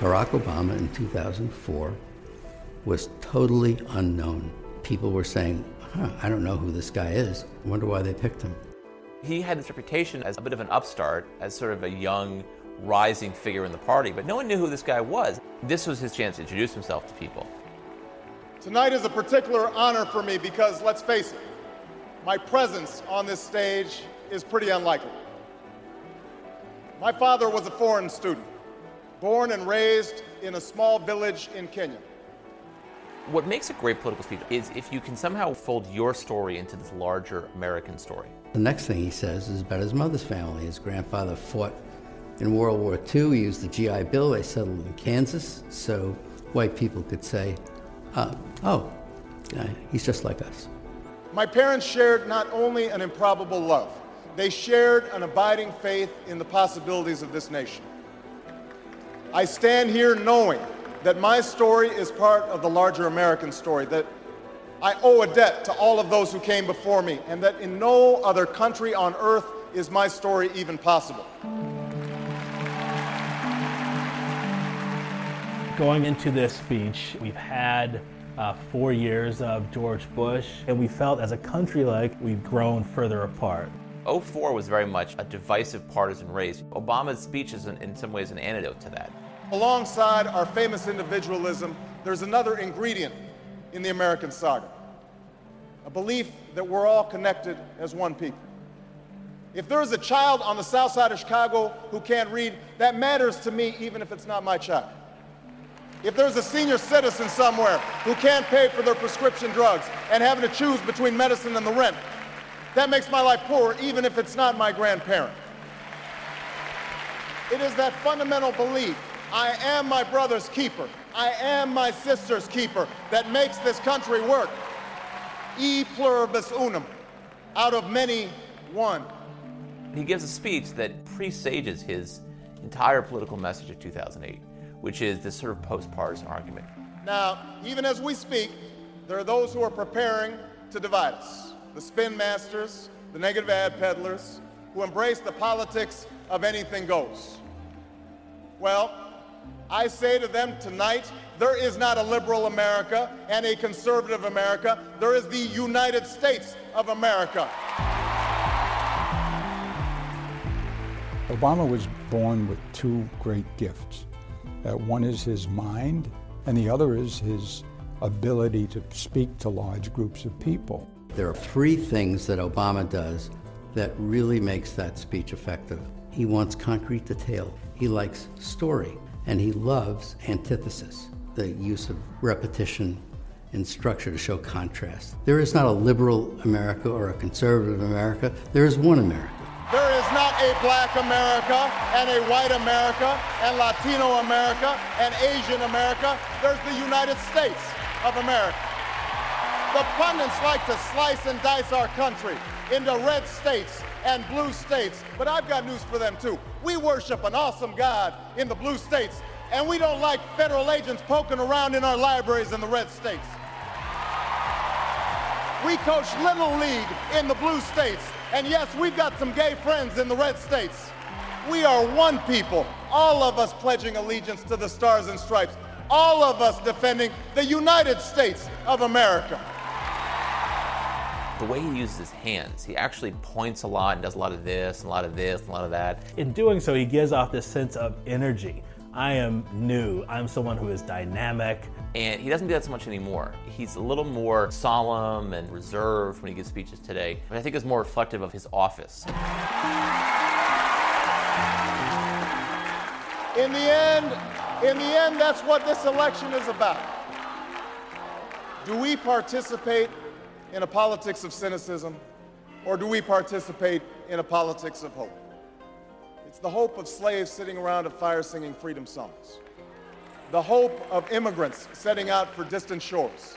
Barack Obama in 2004 was totally unknown. People were saying, huh, I don't know who this guy is. I wonder why they picked him. He had this reputation as a bit of an upstart, as sort of a young, rising figure in the party, but no one knew who this guy was. This was his chance to introduce himself to people. Tonight is a particular honor for me because, let's face it, my presence on this stage is pretty unlikely. My father was a foreign student, born and raised in a small village in Kenya. What makes a great political speech is if you can somehow fold your story into this larger American story. The next thing he says is about his mother's family. His grandfather fought in World War II. He used the GI Bill. They settled in Kansas, so white people could say, uh, oh, uh, he's just like us. My parents shared not only an improbable love, they shared an abiding faith in the possibilities of this nation. I stand here knowing that my story is part of the larger American story, that I owe a debt to all of those who came before me, and that in no other country on earth is my story even possible. Going into this speech, we've had uh, four years of George Bush, and we felt as a country like we've grown further apart. 04 was very much a divisive partisan race. Obama's speech is, in, in some ways, an antidote to that. Alongside our famous individualism, there's another ingredient in the American saga a belief that we're all connected as one people. If there's a child on the south side of Chicago who can't read, that matters to me even if it's not my child. If there's a senior citizen somewhere who can't pay for their prescription drugs and having to choose between medicine and the rent, that makes my life poorer even if it's not my grandparent. It is that fundamental belief I am my brother's keeper. I am my sister's keeper that makes this country work. E pluribus unum, out of many, one. He gives a speech that presages his entire political message of 2008 which is this sort of post-partisan argument. Now, even as we speak, there are those who are preparing to divide us. The spin masters, the negative ad peddlers, who embrace the politics of anything goes. Well, I say to them tonight, there is not a liberal America and a conservative America. There is the United States of America. Obama was born with two great gifts uh, one is his mind, and the other is his ability to speak to large groups of people. There are three things that Obama does that really makes that speech effective. He wants concrete detail. He likes story, and he loves antithesis, the use of repetition and structure to show contrast. There is not a liberal America or a conservative America. There is one America. There is not a black America and a white America and Latino America and Asian America. There's the United States of America. The pundits like to slice and dice our country into red states and blue states, but I've got news for them too. We worship an awesome God in the blue states, and we don't like federal agents poking around in our libraries in the red states. We coach Little League in the blue states, and yes, we've got some gay friends in the red states. We are one people, all of us pledging allegiance to the stars and stripes, all of us defending the United States of America. The way he uses his hands, he actually points a lot and does a lot of this, and a lot of this, and a lot of that. In doing so, he gives off this sense of energy. I am new. I'm someone who is dynamic. And he doesn't do that so much anymore. He's a little more solemn and reserved when he gives speeches today, but I think is more reflective of his office. In the end, in the end, that's what this election is about. Do we participate in a politics of cynicism, or do we participate in a politics of hope? It's the hope of slaves sitting around a fire singing freedom songs the hope of immigrants setting out for distant shores.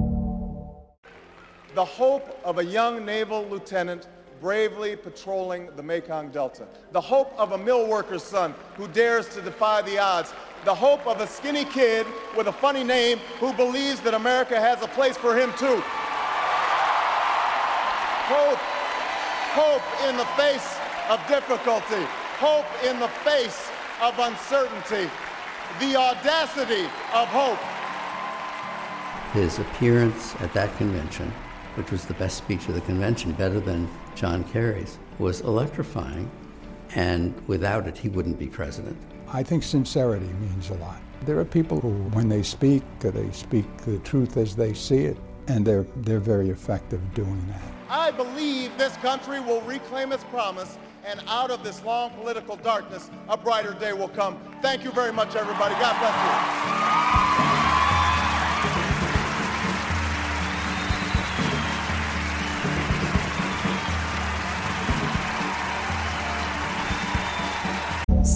The hope of a young naval lieutenant bravely patrolling the Mekong Delta. The hope of a mill worker's son who dares to defy the odds. The hope of a skinny kid with a funny name who believes that America has a place for him too. Hope, hope in the face of difficulty. Hope in the face of uncertainty. The audacity of hope. His appearance at that convention, which was the best speech of the convention, better than John Kerry's, was electrifying, and without it, he wouldn't be president. I think sincerity means a lot. There are people who, when they speak, they speak the truth as they see it, and they're, they're very effective doing that. I believe this country will reclaim its promise, and out of this long political darkness, a brighter day will come. Thank you very much, everybody. God bless you.